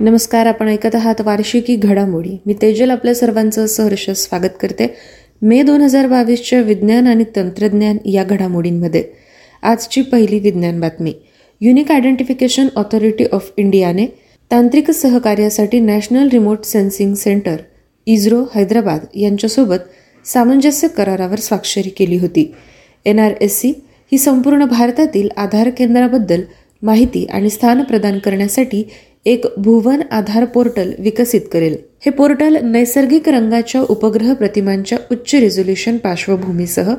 नमस्कार आपण ऐकत आहात वार्षिकी घडामोडी. मी तेजल आपल्या सर्वांचं सहर्ष स्वागत करते. मे दोन हजार बावीसच्या विज्ञान आणि तंत्रज्ञान या घडामोडींमध्ये. आजची पहिली विज्ञान बातमी. युनिक आयडेंटिफिकेशन ऑथॉरिटी ऑफ इंडियाने तांत्रिक सहकार्यासाठी national remote sensing centre ISRO Hyderabad यांच्यासोबत सामंजस्य करारावर स्वाक्षरी केली होती. एन आर एस सी ही संपूर्ण भारतातील आधार केंद्राबद्दल माहिती आणि स्थान प्रदान करण्यासाठी एक भुवन आधार पोर्टल विकसित करेल. हे पोर्टल नैसर्गिक रंगाच्या उपग्रह प्रतिमांच्या उच्च रेझोल्युशन पार्श्वभूमीसह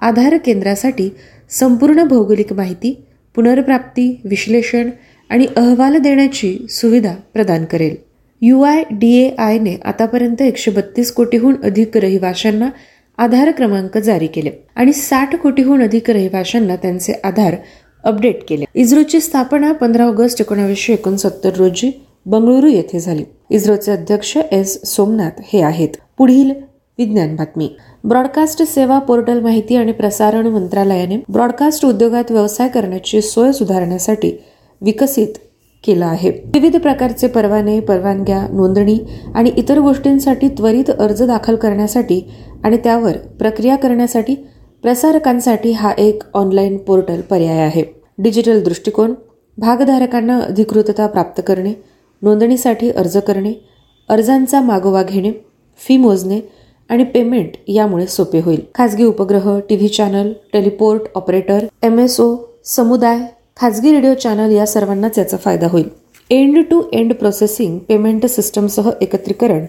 आधार केंद्रासाठी संपूर्ण भौगोलिक माहिती पुनर्प्राप्ती विश्लेषण आणि अहवाल देण्याची सुविधा प्रदान करेल. यू आय डी ए आयने आतापर्यंत एकशे बत्तीस कोटीहून अधिक रहिवाशांना आधार क्रमांक जारी केले आणि साठ कोटीहून अधिक रहिवाशांना त्यांचे आधार अपडेट केले. इस्रोची स्थापना पंधरा ऑगस्ट एकोणावीसशे एकोणसत्तर रोजी बंगळुरू येथे झाली. इस्रोचे अध्यक्ष एस सोमनाथ हे आहेत. पुढील विज्ञान बातमी. ब्रॉडकास्ट सेवा पोर्टल माहिती आणि प्रसारण मंत्रालयाने ब्रॉडकास्ट उद्योगात व्यवसाय करण्याची सोय सुधारण्यासाठी विकसित केला आहे. विविध प्रकारचे परवाने परवानग्या नोंदणी आणि इतर गोष्टींसाठी त्वरित अर्ज दाखल करण्यासाठी आणि त्यावर प्रक्रिया करण्यासाठी प्रसारकांसाठी हा एक ऑनलाईन पोर्टल पर्याय आहे. डिजिटल दृष्टिकोन भागधारकांना अधिकृतता प्राप्त करणे नोंदणीसाठी अर्ज करणे अर्जांचा मागोवा घेणे फी मोजणे आणि पेमेंट यामुळे सोपे होईल. खाजगी उपग्रह TV channel teleport operator M S O समुदाय खाजगी रेडिओ चॅनल या सर्वांनाच याचा फायदा होईल. End to end processing payment सिस्टमसह एकत्रीकरण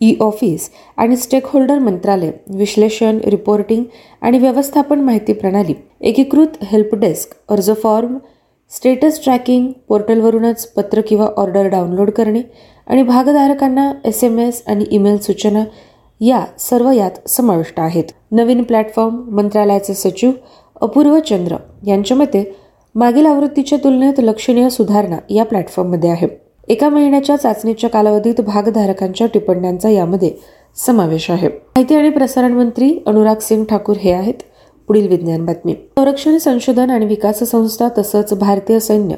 ई ऑफिस आणि स्टेकहोल्डर मंत्रालय विश्लेषण रिपोर्टिंग आणि व्यवस्थापन माहिती प्रणाली. एकीकृत हेल्प डेस्क अर्ज फॉर्म स्टेटस ट्रॅकिंग पोर्टलवरूनच पत्र किंवा ऑर्डर डाउनलोड करणे आणि भागधारकांना एस एम एस आणि ईमेल सूचना या सर्व यात समाविष्ट आहेत. नवीन प्लॅटफॉर्म मंत्रालयाचे सचिव अपूर्व चंद्र यांच्या मते मागील आवृत्तीच्या तुलनेत लक्षणीय सुधारणा या प्लॅटफॉर्ममध्ये आहे. एका महिन्याच्या चाचणीच्या कालावधीत भागधारकांच्या टिप्पण्यांचा यामध्ये समावेश आहे. माहिती आणि प्रसारण मंत्री अनुराग सिंग ठाकूर हे आहेत. पुढील विज्ञान बातमी. संरक्षण संशोधन आणि विकास संस्था तसंच भारतीय सैन्य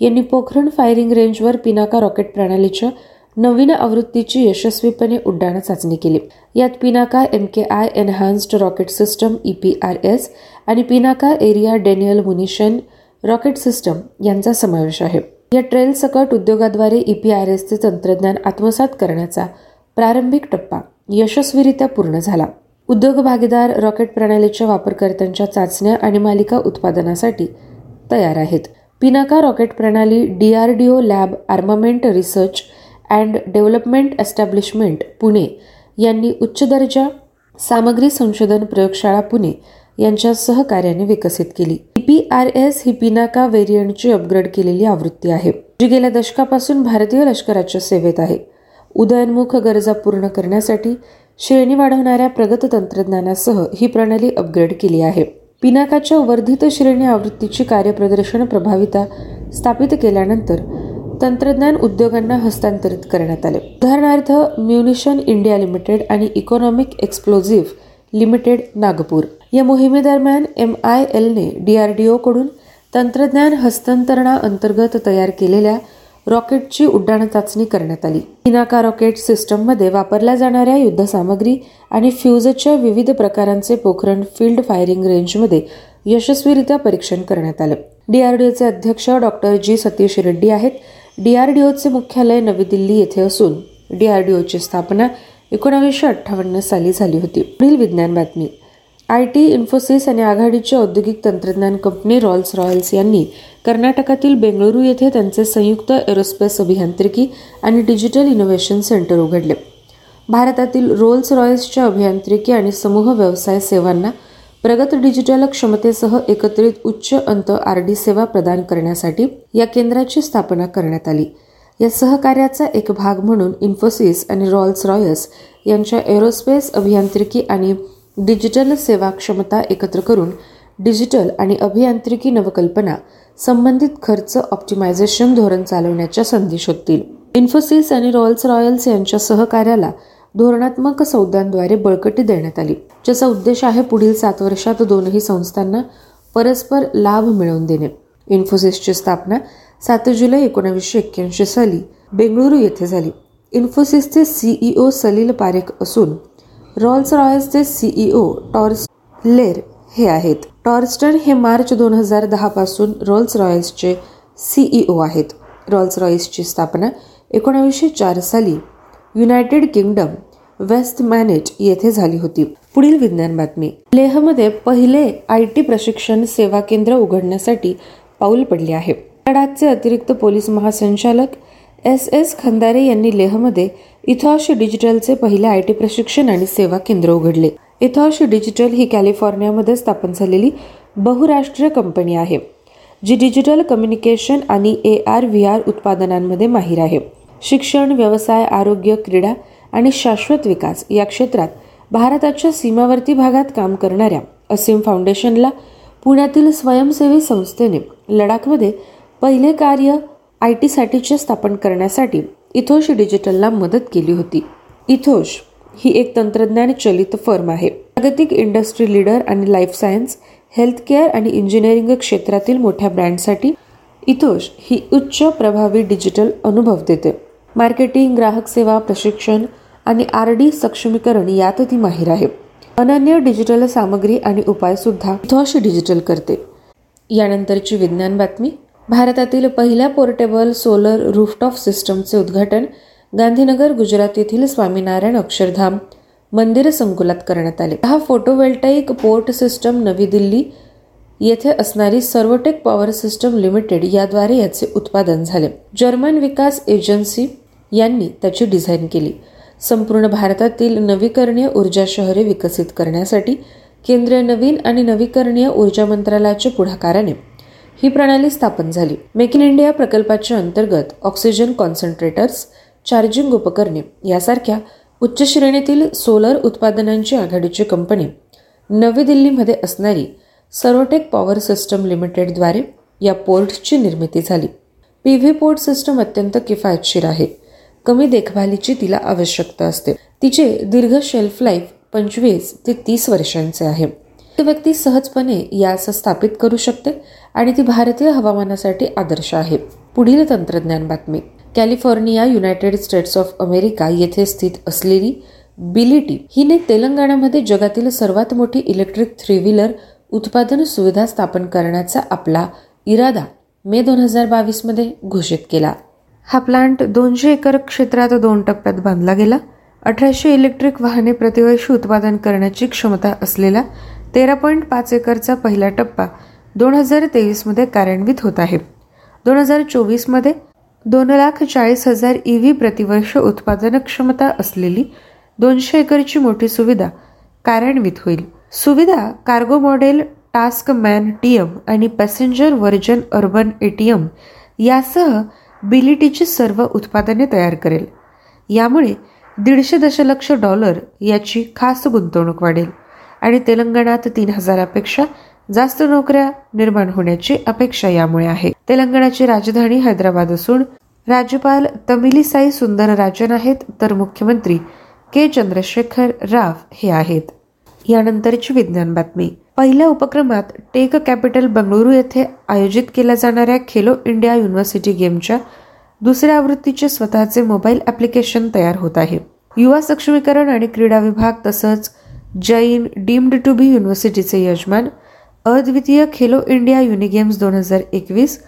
यांनी पोखरण फायरिंग रेंजवर पिनाका रॉकेट प्रणालीच्या नवीन आवृत्तीची यशस्वीपणे उड्डाण चाचणी केली. यात Pinaka M K I enhanced rocket system E R S आणि Pinaka area denial munition rocket system यांचा समावेश आहे. या ट्रेल सकट उद्योगाद्वारे ईपीआरएसचे तंत्रज्ञान आत्मसात करण्याचा प्रारंभिक टप्पा यशस्वीरित्या पूर्ण झाला. उद्योग भागीदार रॉकेट प्रणालीच्या वापरकर्त्यांच्या चाचण्या आणि मालिका उत्पादनासाठी तयार आहेत. पिनाका रॉकेट प्रणाली DRDO lab armament research and development establishment Pune यांनी उच्च दर्जा सामग्री संशोधन प्रयोगशाळा पुणे यांच्या सहकार्याने विकसित केली. पी आर एस ही पिनाका व्हेरियंटची अपग्रेड केलेली आवृत्ती आहे जी गेल्या दशकापासून भारतीय लष्कराच्या सेवेत आहे. उदयनमुख गरजा पूर्ण करण्यासाठी श्रेणी वाढवणाऱ्या प्रगत तंत्रज्ञानासह ही प्रणाली अपग्रेड केली आहे. पिनाकाच्या वर्धित श्रेणी आवृत्तीची कार्यप्रदर्शन प्रभाविता स्थापित केल्यानंतर तंत्रज्ञान उद्योगांना हस्तांतरित करण्यात आले. उदाहरणार्थ म्युनिशन इंडिया लिमिटेड आणि इकॉनॉमिक एक्सप्लोझिव्ह लिमिटेड नागपूर. या मोहिमेदरम्यान एम आय एलने डी आर डी ओकडून तंत्रज्ञान हस्तांतरणाअंतर्गत तयार केलेल्या रॉकेटची उड्डाण चाचणी करण्यात आली. पिनाका रॉकेट सिस्टममध्ये वापरल्या जाणाऱ्या युद्धसामग्री आणि फ्यूजच्या विविध प्रकारांचे पोखरण फील्ड फायरिंग रेंजमध्ये यशस्वीरित्या परीक्षण करण्यात आलं. डीआरडीओचे अध्यक्ष डॉक्टर जी. सतीश रेड्डी आहेत. डीआरडीओचे मुख्यालय नवी दिल्ली येथे असून डीआरडीओची स्थापना एकोणावीसशे अठ्ठावन्न साली झाली होती. पुढील विज्ञान बातमी. आय टी इन्फोसिस आणि आघाडीची औद्योगिक तंत्रज्ञान कंपनी रॉल्स रॉयल्स यांनी कर्नाटकातील बेंगळुरू येथे त्यांचे संयुक्त एरोस्पेस अभियांत्रिकी आणि डिजिटल इनोव्हेशन सेंटर उघडले. भारतातील रोल्स रॉयल्सच्या अभियांत्रिकी आणि समूह व्यवसाय सेवांना प्रगत डिजिटल क्षमतेसह एकत्रित उच्च अंत आर डी सेवा प्रदान करण्यासाठी या केंद्राची स्थापना करण्यात आली. या सहकार्याचा एक भाग म्हणून इन्फोसिस आणि रॉल्स रॉयल्स यांच्या एरोस्पेस अभियांत्रिकी आणि डिजिटल सेवा क्षमता एकत्र करून डिजिटल आणि अभियांत्रिकी नवकल्पना संबंधित खर्च ऑप्टिमायझेशन धोरण चालवण्याच्या संधी शोधतील. इन्फोसिस आणि रॉयल्स रॉयल्स यांच्या सहकार्याला धोरणात्मक सौद्यांद्वारे बळकटी देण्यात आली ज्याचा उद्देश आहे पुढील सात वर्षात दोनही संस्थांना परस्पर लाभ मिळवून देणे. इन्फोसिसची स्थापना सात जुलै एकोणावीसशे एक्क्याऐंशी साली बेंगळुरू येथे झाली. इन्फोसिसचे सीईओ सलील पारेख असून रॉल्स रॉयल्सचे सीईओ टॉर्स लेर हे आहेत. टॉर्स्टन हे मार्च दोन हजार दहा पासून रॉल्स रॉयल्सचे सीईओ आहेत. रॉल्स रॉयल्सची स्थापना एकोणावीसशे चार साली युनायटेड किंगडम वेस्ट मॅनेज येथे झाली होती. पुढील विज्ञान बातमी. लेहमध्ये पहिले आय टी प्रशिक्षण सेवा केंद्र उघडण्यासाठी पाऊल पडले आहे. लडाखचे अतिरिक्त पोलीस महासंचालक एस एस खंदारे यांनी लेहमध्ये इथॉश डिजिटलचे पहिले आय टी प्रशिक्षण आणि सेवा केंद्र उघडले. इथॉश डिजिटल ही कॅलिफोर्नियामध्ये स्थापन झालेली बहुराष्ट्रीय कंपनी आहे जी डिजिटल कम्युनिकेशन आणि ए आर व्ही आर उत्पादनांमध्ये माहीर आहे. शिक्षण व्यवसाय आरोग्य क्रीडा आणि शाश्वत विकास या क्षेत्रात भारताच्या सीमावर्ती भागात काम करणाऱ्या असीम फाउंडेशनला पुण्यातील स्वयंसेवी संस्थेने लडाखमध्ये पहिले कार्य आय टीसाठीचे स्थापन करण्यासाठी इथोश डिजिटलला मदत केली होती. इथोश ही एक तंत्रज्ञान चलित फर्म आहे. जागतिक इंडस्ट्री लीडर आणि लाईफ सायन्स हेल्थकेअर आणि इंजिनिअरिंग क्षेत्रातील मोठ्या ब्रँडसाठी इथोश ही उच्च प्रभावी डिजिटल अनुभव देते. मार्केटिंग ग्राहक सेवा प्रशिक्षण आणि आर डी सक्षमीकरण यात ती माहीर आहे. अनन्य डिजिटल सामग्री आणि उपाय सुद्धा इथोश डिजिटल करते. यानंतरची विज्ञान बातमी भारतातील पहिल्या पोर्टेबल सोलर रूफटॉप सिस्टमचे उद्घाटन गांधीनगर गुजरात येथील स्वामीनारायण अक्षरधाम मंदिर संकुलात करण्यात आले. हा फोटोवेल्टाईक पोर्ट सिस्टम नवी दिल्ली येथे असणारी सर्वटेक पॉवर सिस्टम लिमिटेड याद्वारे याचे उत्पादन झाले. जर्मन विकास एजन्सी यांनी त्याची डिझाईन केली. संपूर्ण भारतातील नवीकरणीय ऊर्जा शहरे विकसित करण्यासाठी केंद्रीय नवीन आणि नवीकरणीय ऊर्जा मंत्रालयाच्या पुढाकाराने ही प्रणाली स्थापन झाली. मेक इन इंडिया प्रकल्पाच्या अंतर्गत ऑक्सिजन कॉन्सन्ट्रेटर्स चार्जिंग उपकरणे यासारख्या उच्च श्रेणीतील सोलर उत्पादनांची आघाडीची कंपनी नवी दिल्लीमध्ये असणारी सर्वटेक पॉवर सिस्टम लिमिटेडद्वारे या पोर्टची निर्मिती झाली. पी व्ही पोर्ट सिस्टम अत्यंत किफायतशीर आहे. कमी देखभालीची तिला आवश्यकता असते. तिचे दीर्घ शेल्फ लाईफ पंचवीस ते तीस वर्षांचे आहे. ती व्यक्ती सहजपणे यास स्थापित करू शकते आणि ती भारतीय हवामानासाठी आदर्श आहे. पुढील तंत्रज्ञान बातमी. California United States of America येथे स्थित असलेली बिलिटी हिने तेलंगणामध्ये जगातील सर्वात मोठी इलेक्ट्रिक थ्री व्हीलर उत्पादन सुविधा स्थापन करण्याचा आपला इरादा मे दोन हजार बावीसमध्ये घोषित केला. हा प्लांट दोनशे एकर क्षेत्रात दोन टप्प्यात बांधला गेला. अठराशे इलेक्ट्रिक वाहने प्रतिवर्षी उत्पादन करण्याची क्षमता असलेला तेरा पॉईंट पाच एकरचा पहिला टप्पा दोन हजार तेवीसमध्ये कार्यान्वित होत आहे. दोन हजार चोवीसमध्ये दोन लाख चाळीस हजार ई व्ही प्रतिवर्ष उत्पादन क्षमता असलेली दोनशे एकरची मोठी सुविधा कार्यान्वित होईल. सुविधा cargo model task man TM आणि passenger version urban A T M यासह बिलिटीची सर्व उत्पादने तयार करेल. यामुळे दीडशे दशलक्ष डॉलर याची खास गुंतवणूक वाढेल आणि तेलंगणात तीन हजारापेक्षा जास्त नोकऱ्या निर्माण होण्याची अपेक्षा यामुळे आहे. तेलंगणाची राजधानी हैदराबाद असून राज्यपाल तमिलिसाई सुंदरराजन आहेत तर मुख्यमंत्री के चंद्रशेखर राव हे आहेत. यानंतरची विज्ञान बातमी. पहिल्या उपक्रमात टेक कॅपिटल बंगळुरू येथे आयोजित केल्या जाणाऱ्या खेलो इंडिया युनिव्हर्सिटी गेमच्या दुसऱ्या आवृत्तीचे स्वतःचे मोबाईल ऍप्लिकेशन तयार होत आहे. युवा सक्षमीकरण आणि क्रीडा विभाग तसंच जैन डीम्ड टू बी युनिव्हर्सिटीचे यजमान अद्वितीय खेलो इंडिया युनिगेम्स दोन हजार एकवीस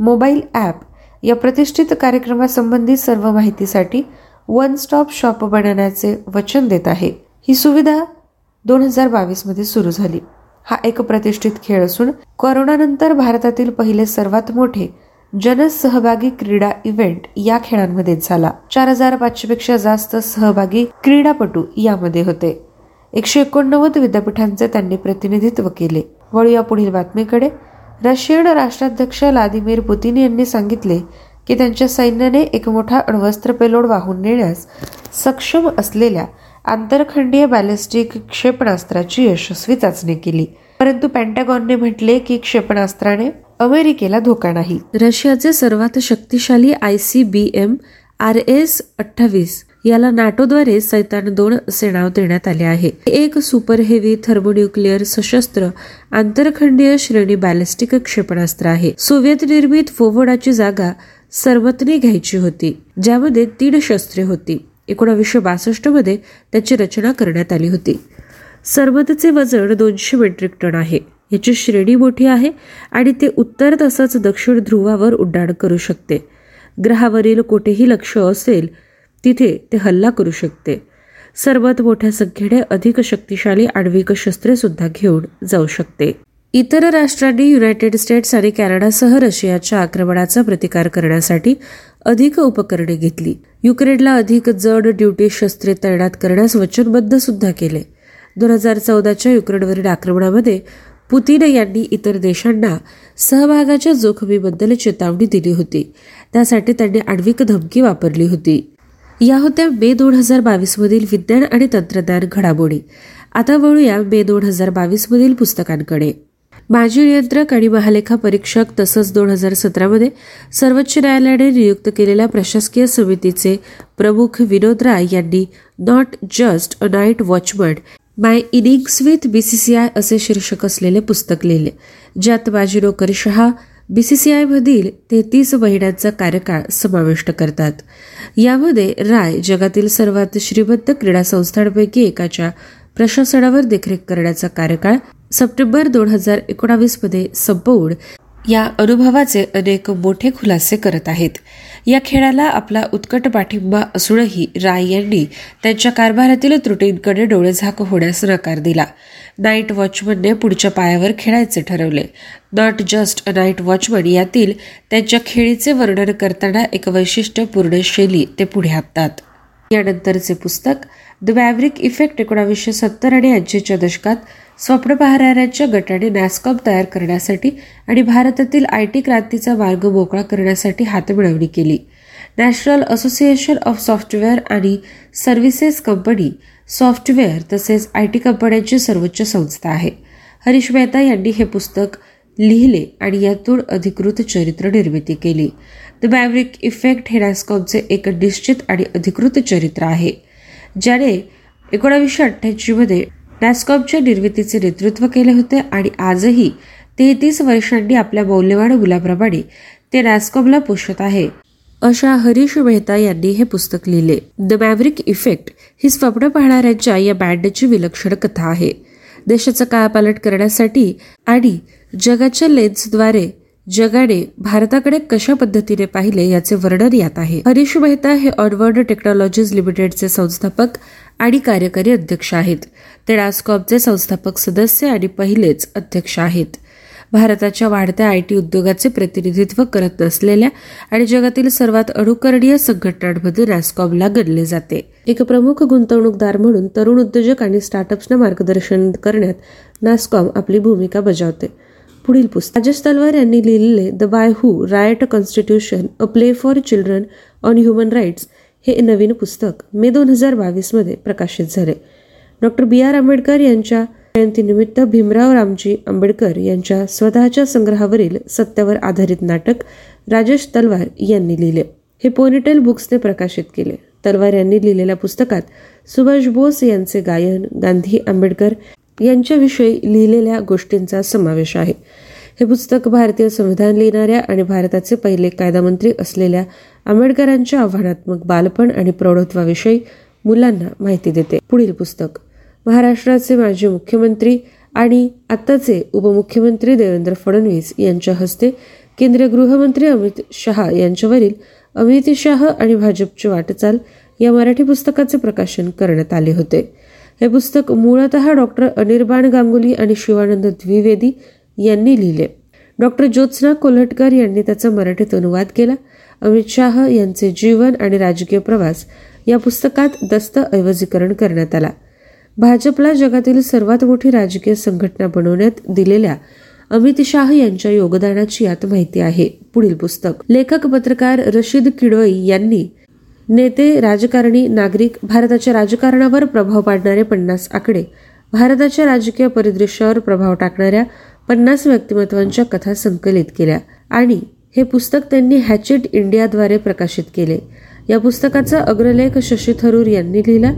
मोबाईल ॲप या प्रतिष्ठित कार्यक्रमासंबंधी सर्व माहितीसाठी वन स्टॉप शॉप बनवण्याचे वचन देत आहे. ही सुविधा दोन हजार बावीसमध्ये सुरू झाली. हा एक प्रतिष्ठित खेळ असून कोरोनानंतर भारतातील पहिले सर्वात मोठे जनसहभागी क्रीडा इव्हेंट या खेळांमध्ये झाला. चार हजार पाचशेपेक्षा जास्त सहभागी क्रीडापटू यामध्ये होते. एकशे एकोणनव्वद विद्यापीठांचे त्यांनी प्रतिनिधित्व केले. वळूया पुढील बातमीकडे. रशियन राष्ट्राध्यक्ष व्लादिमीर पुतीन यांनी सांगितले की त्यांच्या सैन्याने एक मोठा अण्वस्त्र पेलोड वाहून नेण्यास सक्षम असलेल्या आंतरखंडीय बॅलिस्टिक क्षेपणास्त्राची यशस्वी चाचणी केली. परंतु पॅन्टॅगॉनने म्हटले की क्षेपणास्त्राने अमेरिकेला धोका नाही. रशियाचे सर्वात शक्तिशाली I C B M R S अठ्ठावीस याला नाटोद्वारे सैतान दोन असे नाव देण्यात आले आहे. एक सुपर हेवी थर्मोन्युक्लिअर सशस्त्र आंतरखंडीय श्रेणी बॅलिस्टिक क्षेपणास्त्र आहे. सोव्हिएत निर्मित फोवडाची जागा सरबतने घ्यायची होती ज्यामध्ये तीन शस्त्रे होती. एकोणावीसशे बासष्टमध्ये त्याची रचना करण्यात आली होती. सरबतचे वजन दोनशे मेट्रिक टन आहे. याची श्रेणी मोठी आहे आणि ते उत्तर तसंच दक्षिण ध्रुवावर उड्डाण करू शकते. ग्रहावरील कोठेही लक्ष असेल तिथे ते हल्ला करू शकते. सर्वात मोठ्या संख्येने अधिक शक्तिशाली आण्विक शस्त्रेसुद्धा घेऊन जाऊ शकते. इतर राष्ट्रांनी युनायटेड स्टेट्स आणि कॅनडासह रशियाच्या आक्रमणाचा प्रतिकार करण्यासाठी अधिक उपकरणे घेतली. युक्रेनला अधिक जड ड्युटी शस्त्रे तैनात करण्यास वचनबद्ध सुद्धा केले. दोन हजार चौदाच्या युक्रेनवरील आक्रमणामध्ये पुतीन यांनी इतर देशांना सहभागाच्या जोखमीबद्दल चेतावणी दिली होती. त्यासाठी त्यांनी आण्विक धमकी वापरली होती. या होत्या मे दोन हजार बावीसमधील विज्ञान आणि तंत्रज्ञान घडामोडी. आता वळूया मे दोन हजार बावीसमधील पुस्तकांकडे. माजी नियंत्रक आणि महालेखा परीक्षक तसंच दोन हजार सतरामध्ये सर्वोच्च न्यायालयाने नियुक्त केलेल्या प्रशासकीय समितीचे प्रमुख विनोद राय यांनी not just a night watchman my innings with BCCI असे शीर्षक असलेले पुस्तक लिहिले. ज्यात माजी बी सी सी आयमधील तेहतीस महिन्यांचा कार्यकाळ समाविष्ट करतात. यामध्ये राय जगातील सर्वात श्रीमंत क्रीडा संस्थांपैकी एकाच्या प्रशासनावर देखरेख करण्याचा कार्यकाळ सप्टेंबर दोन हजार एकोणावीसमध्ये संपवून या अनुभवाचे अनेक मोठे खुलासे करत आहेत. या खेळाला आपला उत्कट पाठिंबा असूनही राय यांनी त्यांच्या कारभारातील त्रुटींकडे डोळेझाक होण्यास नकार दिला. नाईट वॉचमनने पुढच्या पायावर खेळायचे ठरवले. Not just a night watchman यातील त्यांच्या खेळीचे वर्णन करताना एक वैशिष्ट्यपूर्ण शैली ते पुढे आणतात यानंतरचे पुस्तक द मॅव्हरिक इफेक्ट एकोणावीसशे सत्तर आणि ऐंशीच्या दशकात स्वप्न पाहणाऱ्यांच्या गटाने नॅस्कॉम तयार करण्यासाठी आणि भारतातील आय टी क्रांतीचा मार्ग मोकळा करण्यासाठी हातमिळवणी केली. नॅशनल असोसिएशन ऑफ सॉफ्टवेअर आणि सर्व्हिसेस कंपनी सॉफ्टवेअर तसेच आय टी कंपन्यांची सर्वोच्च संस्था आहे. हरीश मेहता यांनी हे पुस्तक लिहिले आणि यातून अधिकृत चरित्र निर्मिती केली. द मॅव्हरिक इफेक्ट हे नॅस्कॉमचे एक निश्चित आणि अधिकृत चरित्र आहे ज्याने एकोणावीसशे अठ्ठ्याऐंशीमध्ये नॅस्कॉमच्या निर्मितीचे नेतृत्व केले होते आणि आजही तेहतीस वर्षांनी आपल्या मौल्यवान मुलाप्रमाणे ते नॅस्कॉमला पोषत आहे. अशा हरीश मेहता यांनी हे पुस्तक लिहिले. द मॅव्हरिक इफेक्ट ही स्वप्न पाहणाऱ्यांच्या या बँडची विलक्षण कथा आहे. देशाचा काळपालट करण्यासाठी आणि जगाच्या लेन्सद्वारे जगाने भारताकडे कशा पद्धतीने पाहिले याचे वर्णन यात आहे. हरीश मेहता हे ऑनवर्ड टेक्नॉलॉजीज लिमिटेडचे संस्थापक आणि कार्यकारी अध्यक्ष आहेत. ते डास्कॉमचे संस्थापक सदस्य आणि पहिलेच अध्यक्ष आहेत. भारताच्या वाढत्या आय टी उद्योगाचे प्रतिनिधित्व करत नसलेल्या आणि जगातील सर्वात अडुकरडीय संघटनांमध्ये रॅस्कॉमला गणले जाते. एक प्रमुख गुंतवणूकदार म्हणून तरुण उद्योजक आणि स्टार्टअप्सना मार्गदर्शन करण्यात नॅस्कॉम आपली भूमिका बजावते. पुढील पुस्तक. राजेश तलवार यांनी लिहिलेले the boy who wrote constitution a play for children on human rights हे नवीन पुस्तक मे दोन हजार बावीसमध्ये प्रकाशित झाले. डॉक्टर बी आर आंबेडकर यांच्या जयंतीनिमित्त भीमराव रामजी आंबेडकर यांच्या स्वतःच्या संग्रहावरील सत्यावर आधारित नाटक राजेश तलवार यांनी लिहिले. हे पोनिटेल बुक्सने प्रकाशित केले. तलवार यांनी लिहिलेल्या पुस्तकात सुभाष बोस यांचे गायन गांधी आंबेडकर यांच्याविषयी लिहिलेल्या गोष्टींचा समावेश आहे. हे पुस्तक भारतीय संविधान लिहिणाऱ्या आणि भारताचे पहिले कायदामंत्री असलेल्या आंबेडकरांच्या आव्हानात्मक बालपण आणि प्रौढत्वाविषयी मुलांना माहिती देते. पुढील पुस्तक. महाराष्ट्राचे माजी मुख्यमंत्री आणि आत्ताचे उपमुख्यमंत्री देवेंद्र फडणवीस यांच्या हस्ते केंद्रीय गृहमंत्री अमित शहा यांच्यावरील अमित शाह आणि भाजपची वाटचाल या मराठी पुस्तकाचे प्रकाशन करण्यात आले होते. हे पुस्तक मूळतः डॉक्टर अनिर्बाण गांगुली आणि शिवानंद द्विवेदी यांनी लिहिले. डॉक्टर ज्योत्स्ना कोल्हटकर यांनी त्याचा मराठीत अनुवाद केला. अमित शाह यांचे जीवन आणि राजकीय प्रवास या पुस्तकात दस्तऐवजीकरण करण्यात आला. भाजपला जगातील सर्वात मोठी राजकीय संघटना बनवण्यात दिलेल्या अमित शाह यांच्या योगदानाची यात माहिती आहे. पुढील पुस्तक. लेखक पत्रकार रशीद किडोई यांनी नेते राजकारणी नागरिक भारताच्या राजकारणावर प्रभाव पाडणारे पन्नास आकडे भारताच्या राजकीय परिदृश्यावर प्रभाव टाकणाऱ्या पन्नास व्यक्तिमत्वांच्या कथा संकलित केल्या आणि हे पुस्तक त्यांनी हॅचेट इंडियाद्वारे प्रकाशित केले. या पुस्तकाचा अग्रलेख शशी थरूर यांनी लिहिला.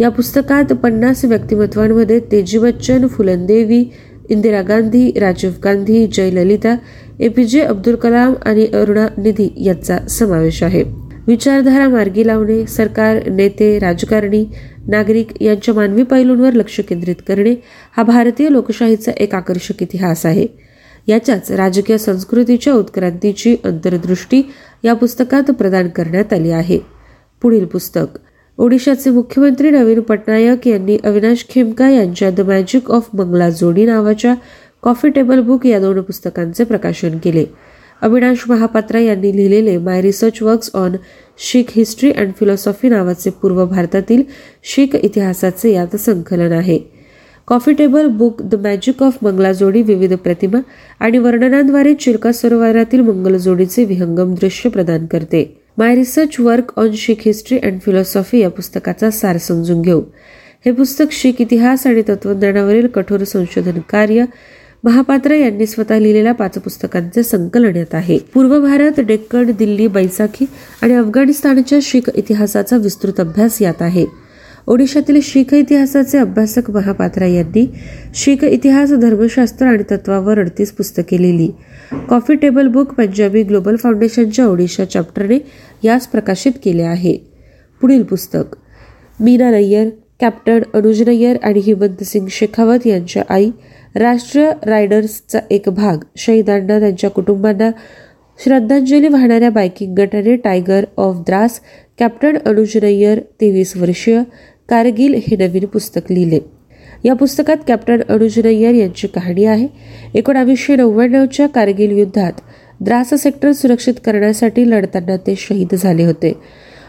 या पुस्तकात पन्नास व्यक्तिमत्वांमध्ये तेजी बच्चन फुलनदेवी इंदिरा गांधी राजीव गांधी जयललिता एपीजे अब्दुल कलाम आणि अरुणा निधी यांचा समावेश आहे. विचारधारा मार्गी लावणे सरकार नेते राजकारणी नागरिक यांच्या मानवी पैलूंवर लक्ष केंद्रित करणे हा भारतीय लोकशाहीचा एक आकर्षक इतिहास आहे. याच्याच राजकीय संस्कृतीच्या उत्क्रांतीची अंतर्दृष्टी या पुस्तकात प्रदान करण्यात आली आहे. पुढील पुस्तक. ओडिशाचे मुख्यमंत्री नवीन पटनायक यांनी अविनाश खेमका यांच्या द मॅजिक ऑफ मंगला जोडी नावाच्या कॉफी टेबल बुक या दोन पुस्तकांचे प्रकाशन केले. अविनाश महापात्रा यांनी लिहिलेले my research works on Sikh history and philosophy नावाचे पूर्व भारतातील शीख इतिहासाचे यात संकलन आहे. Coffee table book the magic of Mangalajodi विविध प्रतिमा आणि वर्णनांद्वारे चिल्का सरोवरातील मंगलजोडीचे विहंगम दृश्य प्रदान करते. My research work on Sikh history and philosophy या पुस्तकाचा सार समजून घेऊ. हे पुस्तक शीख इतिहास आणि तत्वज्ञानावरील कठोर संशोधन कार्य महापात्र यांनी स्वतः लिहिलेल्या पाच पुस्तकांचे संकलन येत आहे. पूर्व भारत डेक्कन दिल्ली बैसाखी आणि अफगाणिस्तानच्या शीख इतिहासाचा विस्तृत अभ्यास यात आहे. ओडिशातील शीख इतिहासाचे अभ्यासक महापात्रा यांनी शीख इतिहास धर्मशास्त्र आणि तत्वावर अडतीस पुस्तके लिहिली. Coffee table book Punjabi global फाउंडेशनच्या ओडिशा चॅप्टरने यास प्रकाशित केले आहे. पुढील पुस्तक. मीना नय्यर कॅप्टन अनुज नय्यर आणि हिमंत सिंग शेखावत यांच्या आई राष्ट्रीय रायडर्सचा एक भाग शहीदांना त्यांच्या कुटुंबांना श्रद्धांजली वाहणाऱ्या बायकिंग गटाने tiger of Dras captain Anuj Nayyar तेवीस वर्षीय कारगिल हे नवीन पुस्तक लिहिले. या पुस्तकात कॅप्टन अनुज नय्यर यांची कहाणी आहे. एकोणावीसशे नव्याण्णवच्या कारगिल युद्धात द्रास सेक्टर सुरक्षित करण्यासाठी लढताना ते शहीद झाले होते.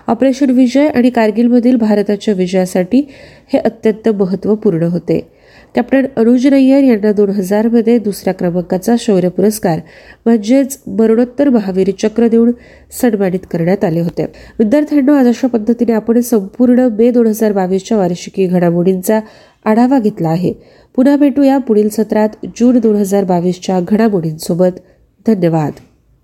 ऑपरेशन विजय आणि कारगिलमधील भारताच्या विजयासाठी हे अत्यंत महत्त्वपूर्ण होते. कॅप्टन अनुज नय्यर यांना दोन हजारमध्ये दुसऱ्या क्रमांकाचा शौर्य पुरस्कार म्हणजेच मरणोत्तर महावीर चक्र देऊन सन्मानित करण्यात आले होते. विद्यार्थ्यांना आज अशा पद्धतीने आपण संपूर्ण मे दोन हजार बावीसच्या वार्षिकी घडामोडींचा आढावा घेतला आहे. पुन्हा भेटूया पुढील सत्रात जून दोन हजार बावीसच्या घडामोडींसोबत. धन्यवाद.